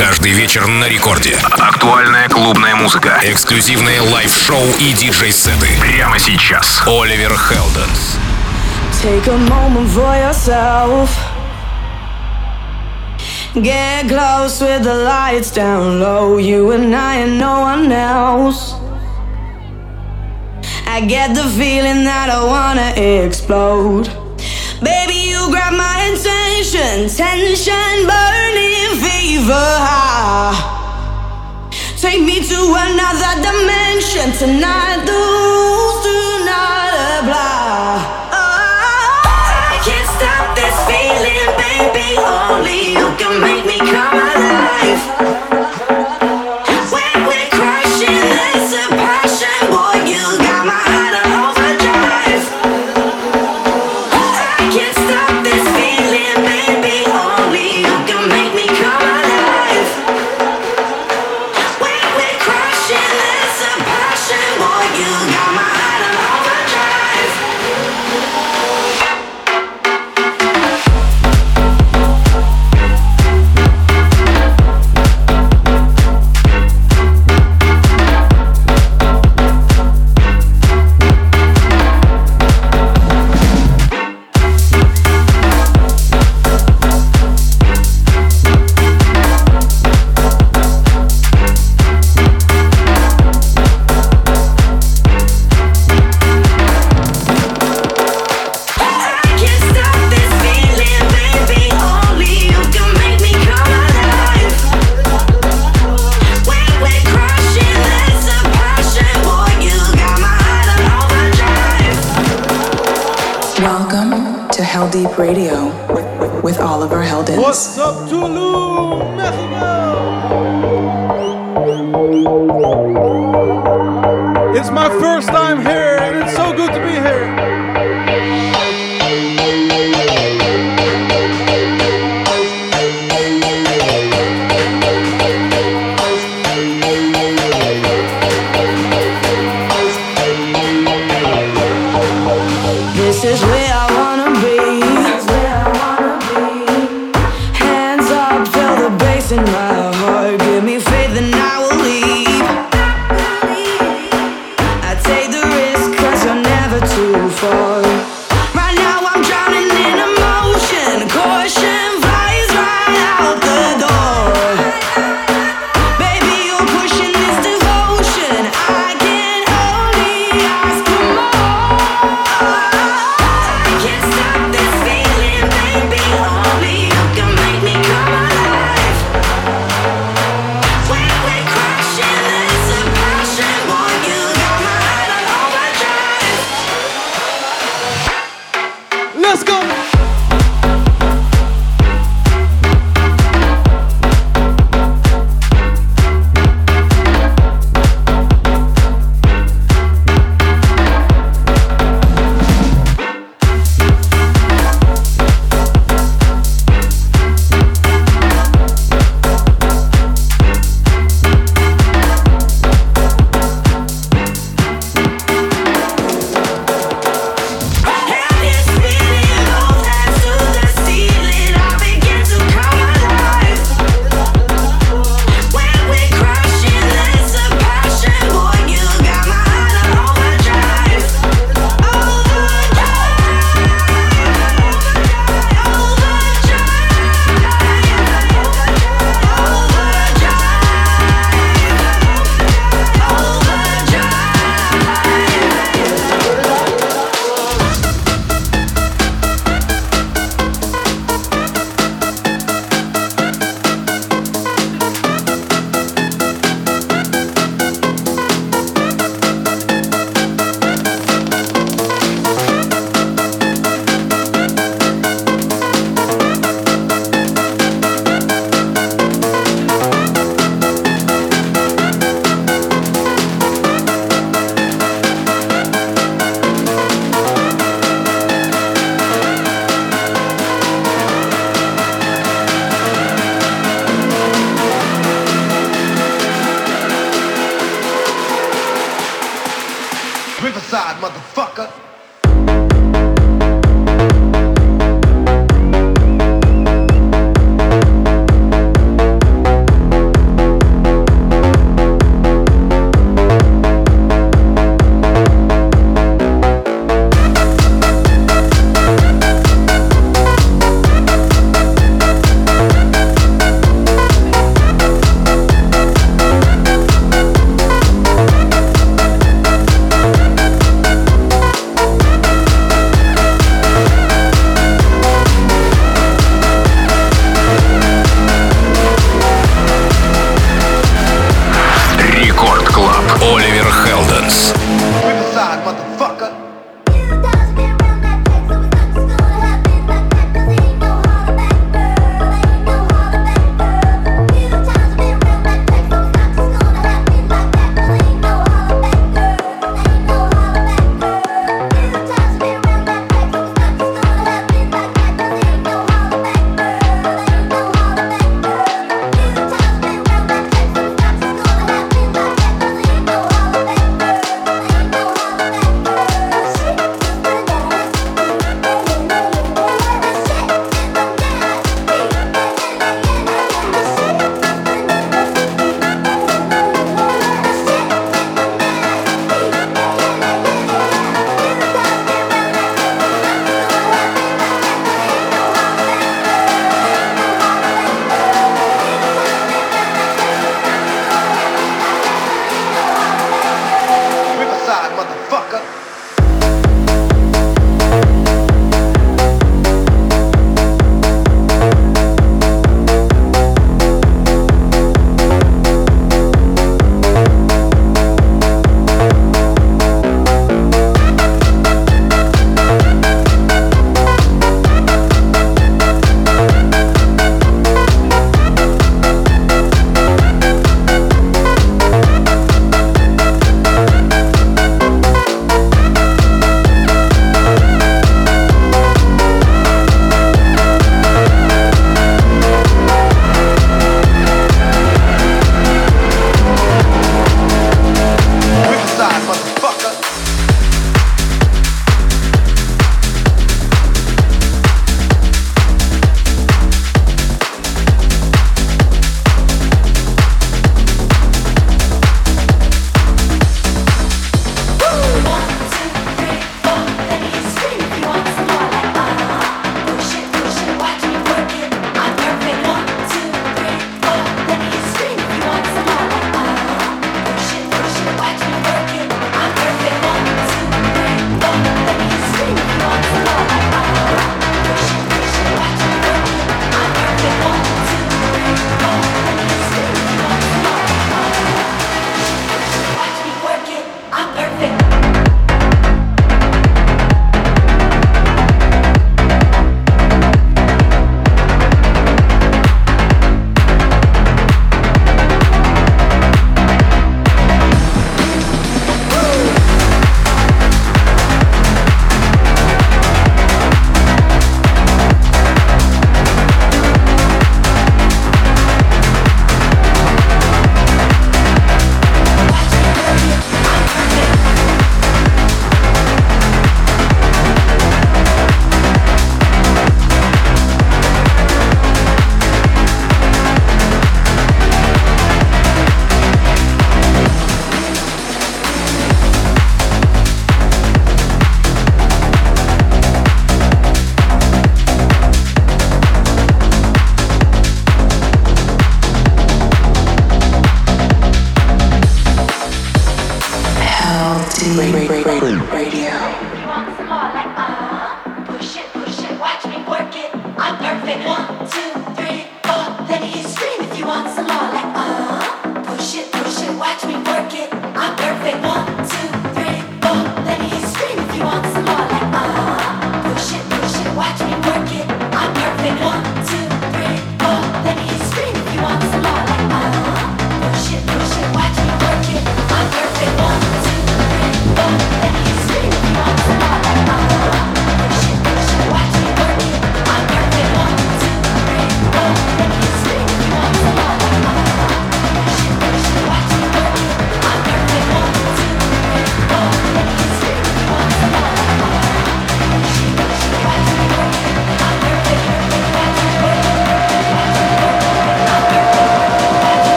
Каждый вечер на рекорде. Актуальная клубная музыка. Эксклюзивные лайв-шоу и диджей-сеты. Прямо сейчас. Оливер Хелденс. Take a moment for yourself. Get close with the lights down low. You and I and no one else. I get the feeling that I wanna explode. Baby, you grab my attention. Tension, burning fever. Take me to another dimension. Tonight, the rules do not apply. Oh, I can't stop this feeling, baby. Only you can make me come alive. Welcome to Heldeep Radio with, with Oliver Heldens. What's up, Tulum, Mexico?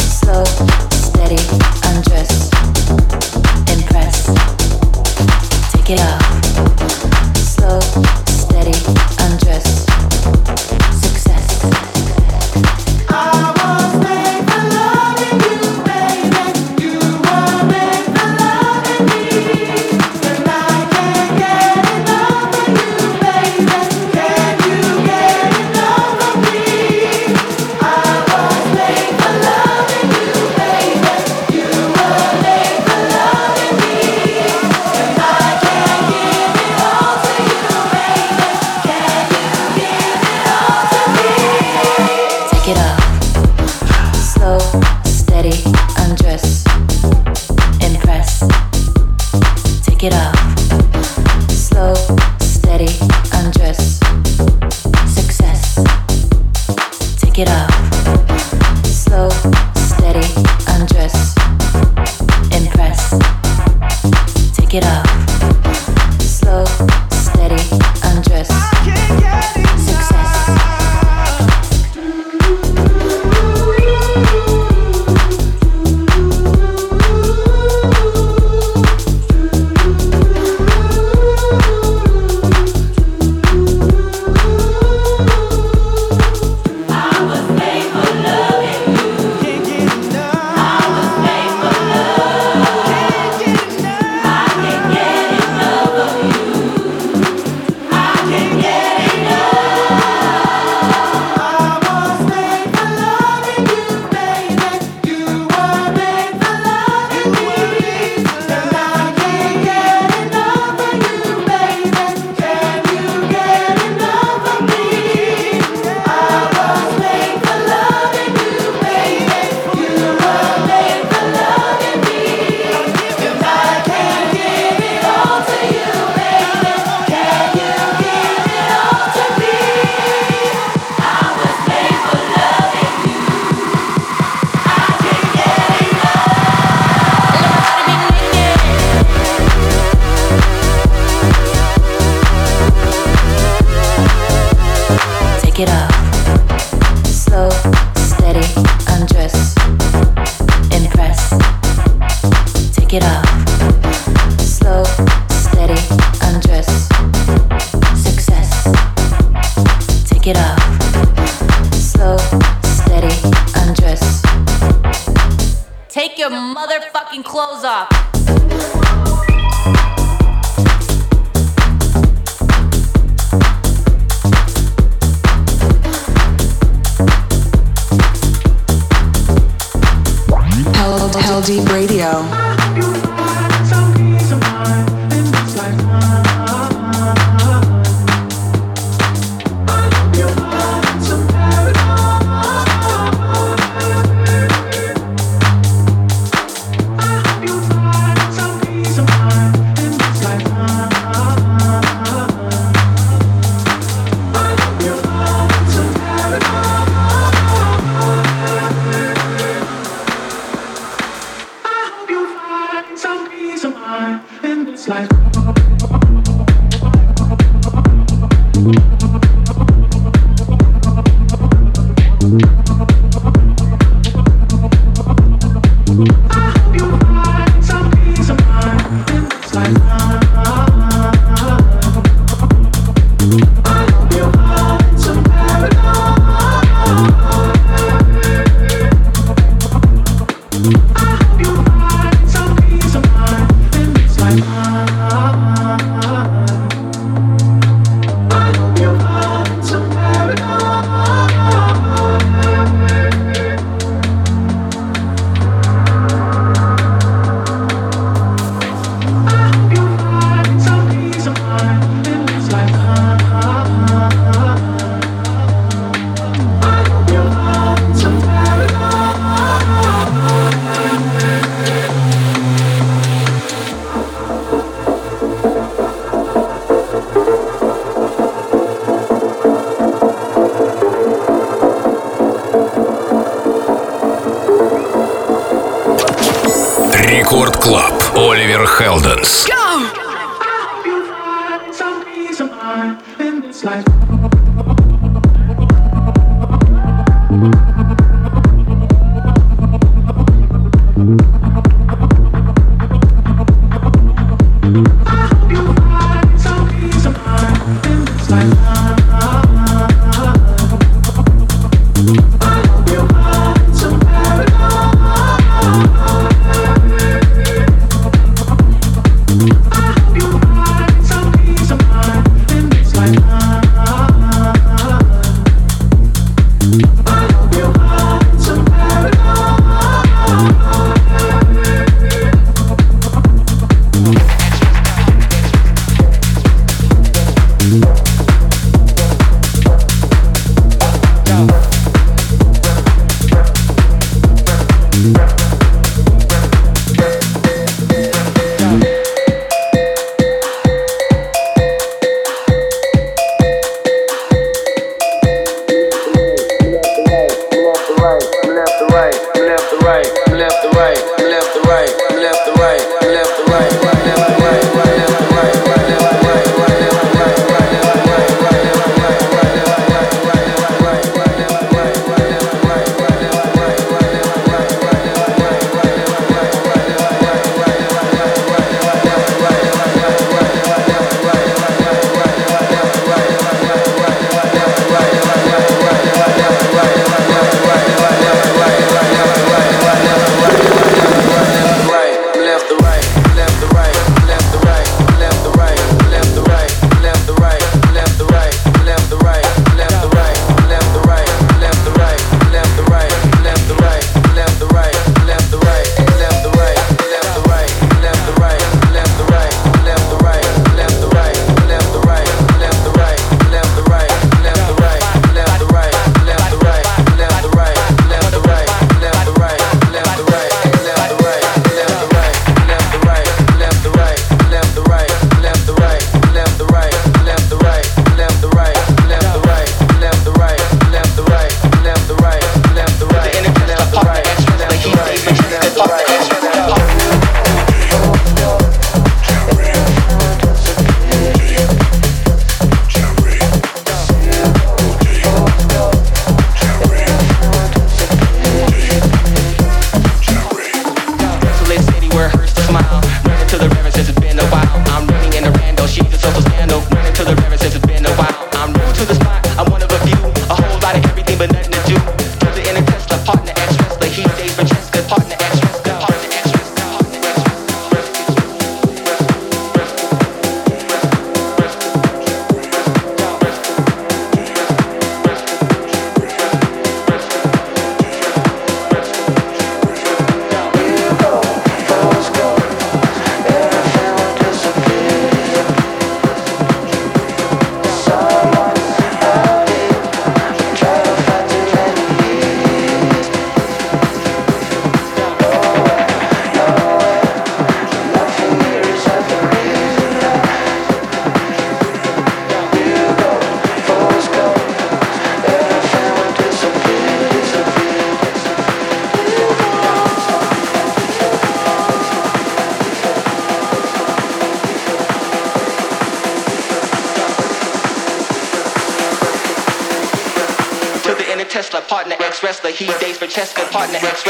Slow, steady,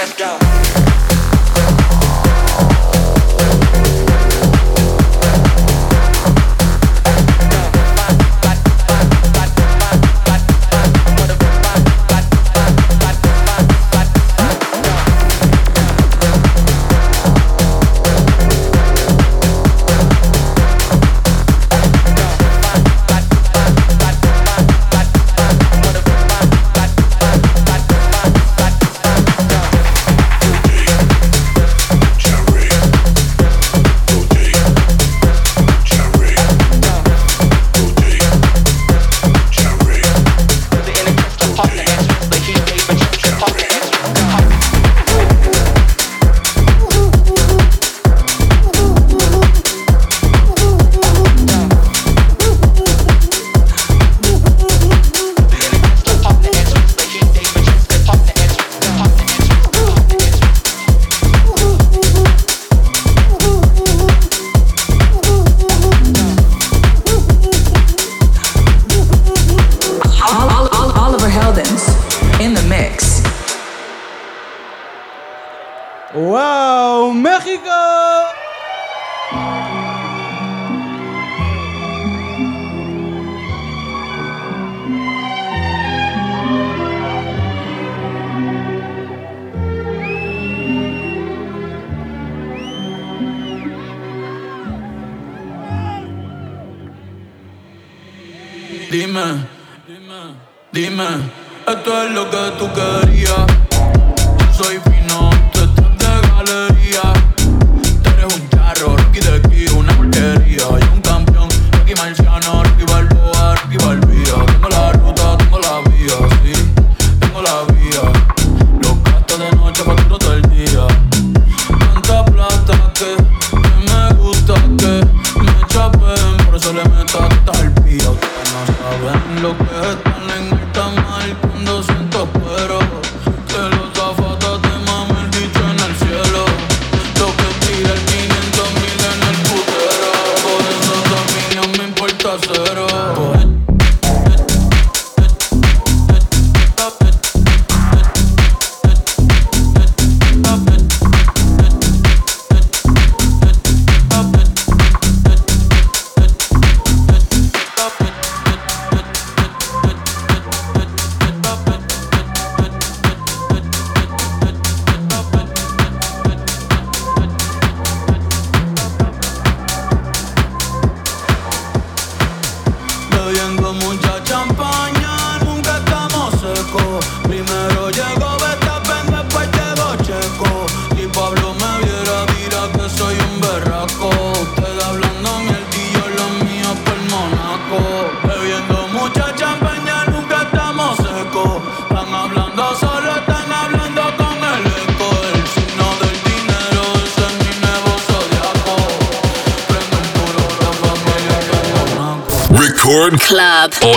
best out.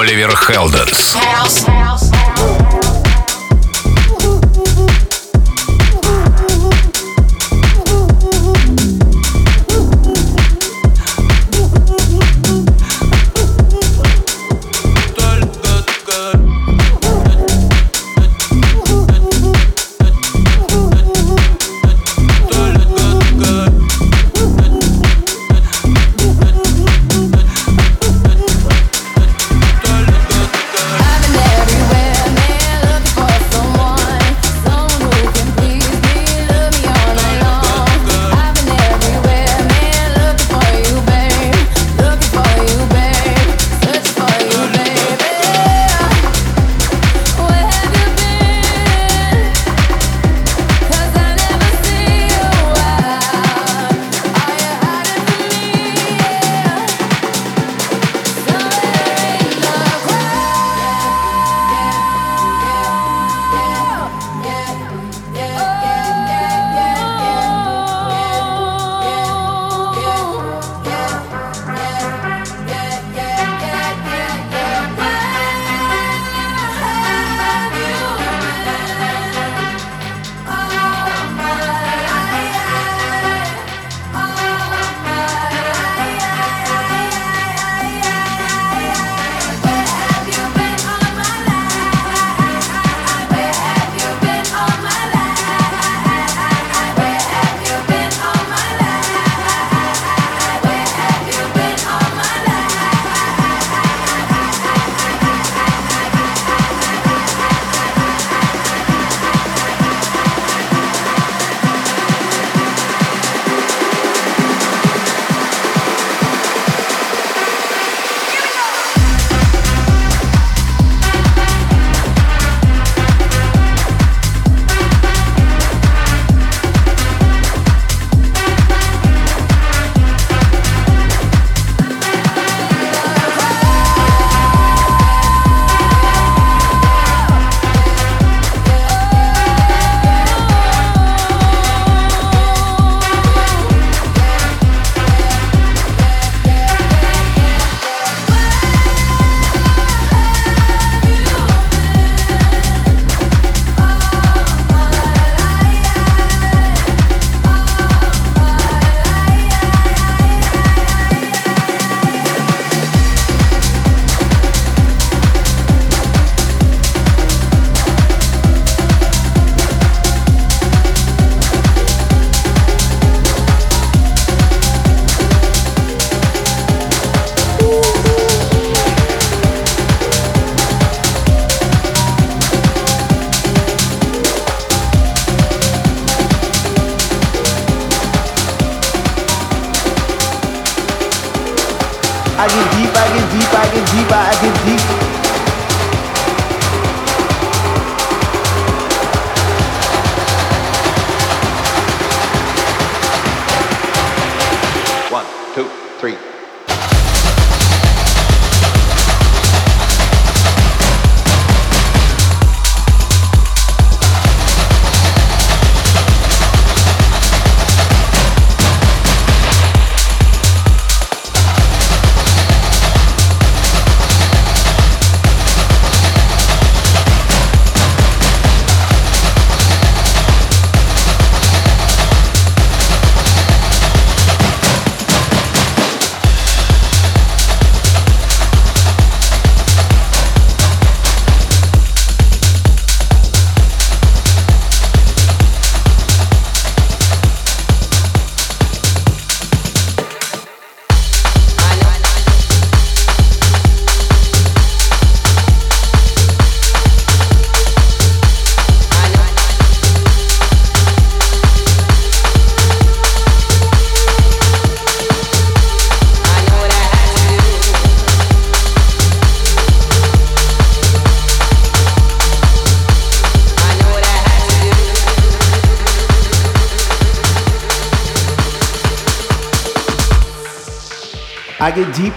Оливер Хелденс.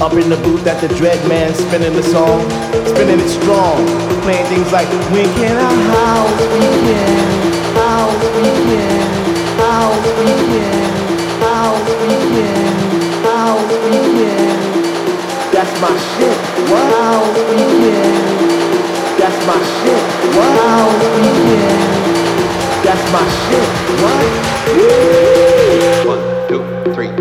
Up in the booth at the Dread Man, spinning the song, spinning it strong, playing things like When can our house begin? House begin? House begin? House begin? House begin? That's my shit. What? House begin? That's my shit. What? House begin? That's my shit. What? One, two, three.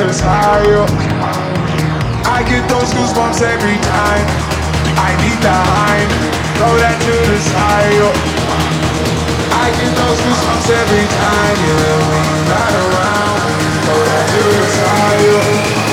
us higher. I get those goosebumps every time. I need the high, throw that to the side. I get those goosebumps every time, yeah. When you ride around, throw that to the side.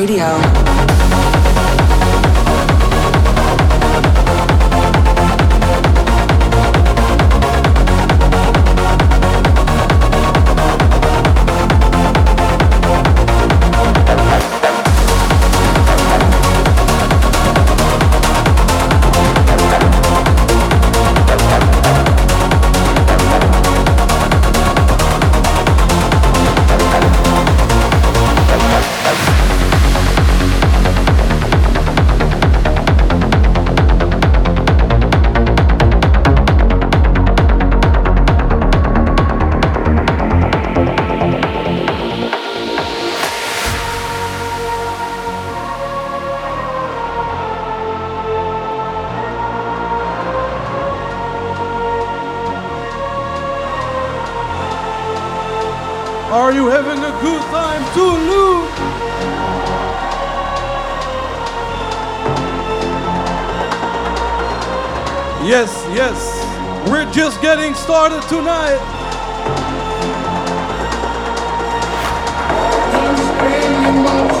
Radio. Started tonight. Record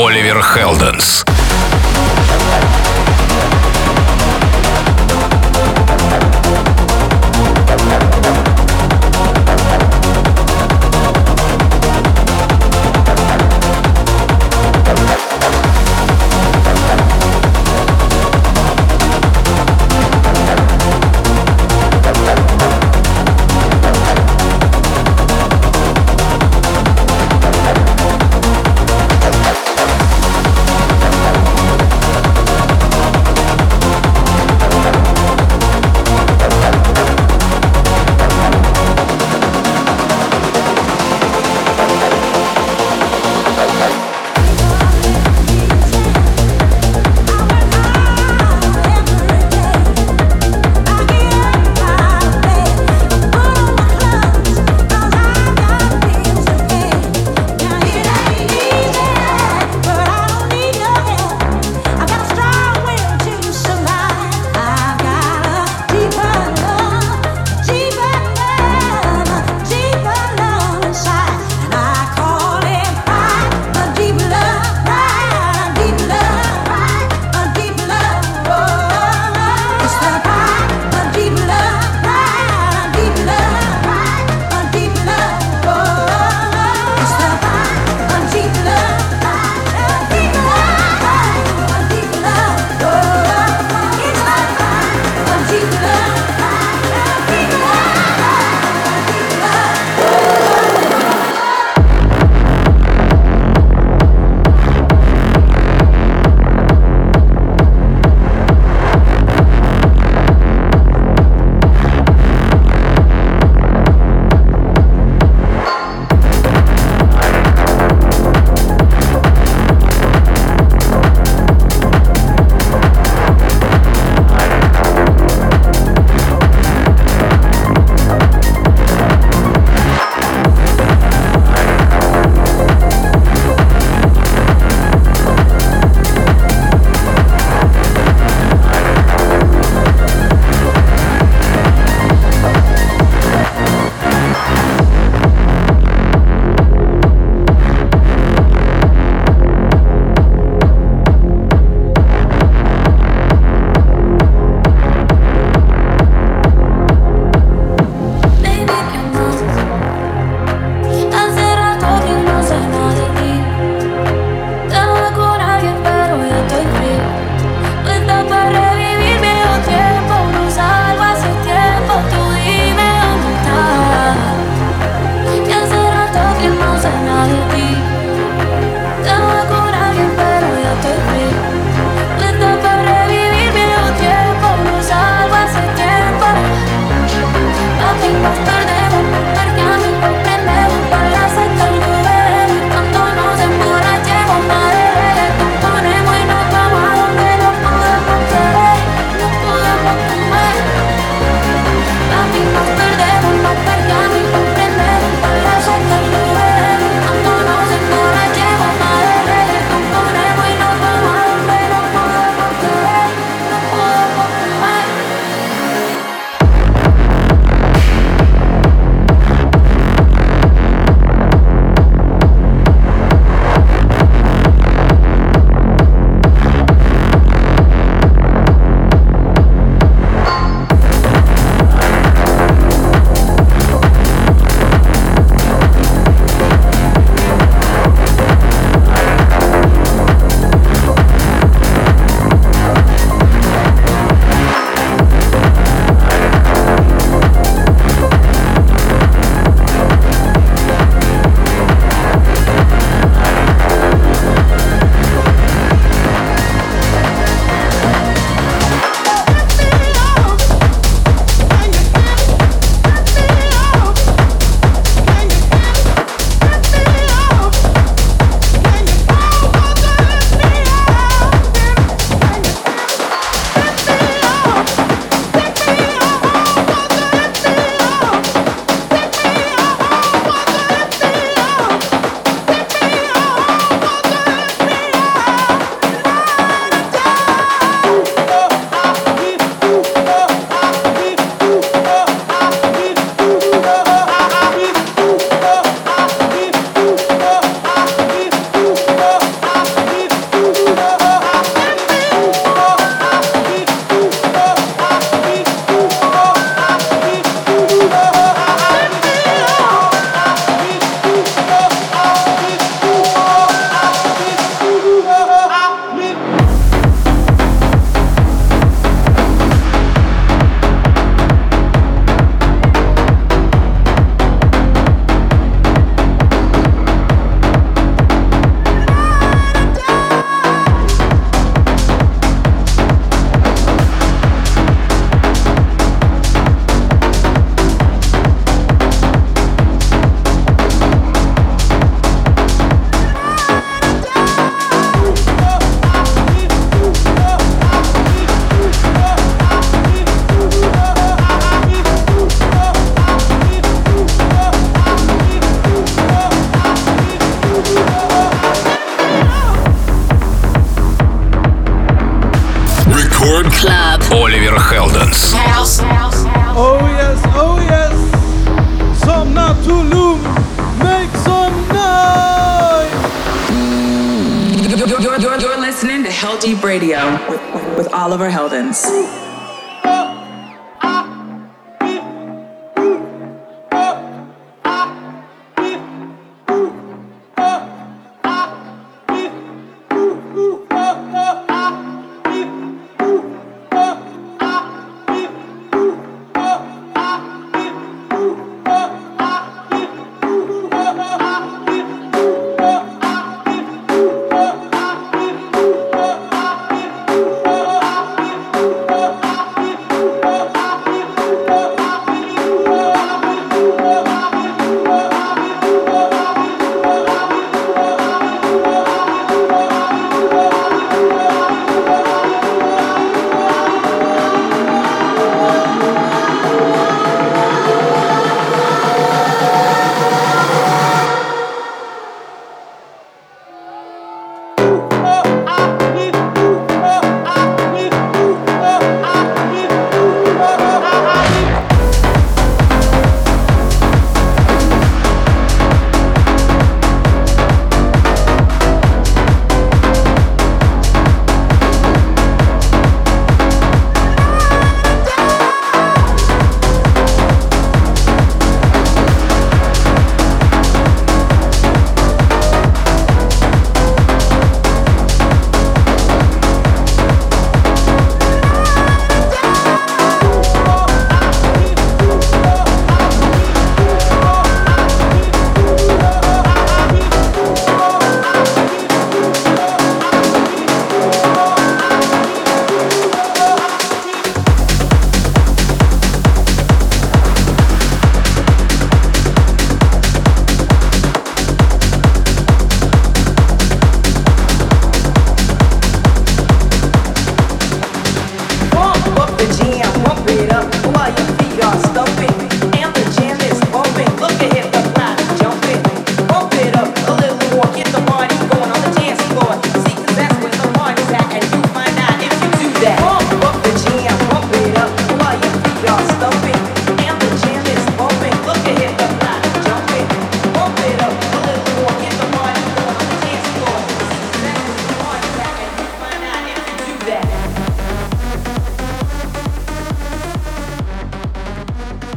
Оливер Хелденс.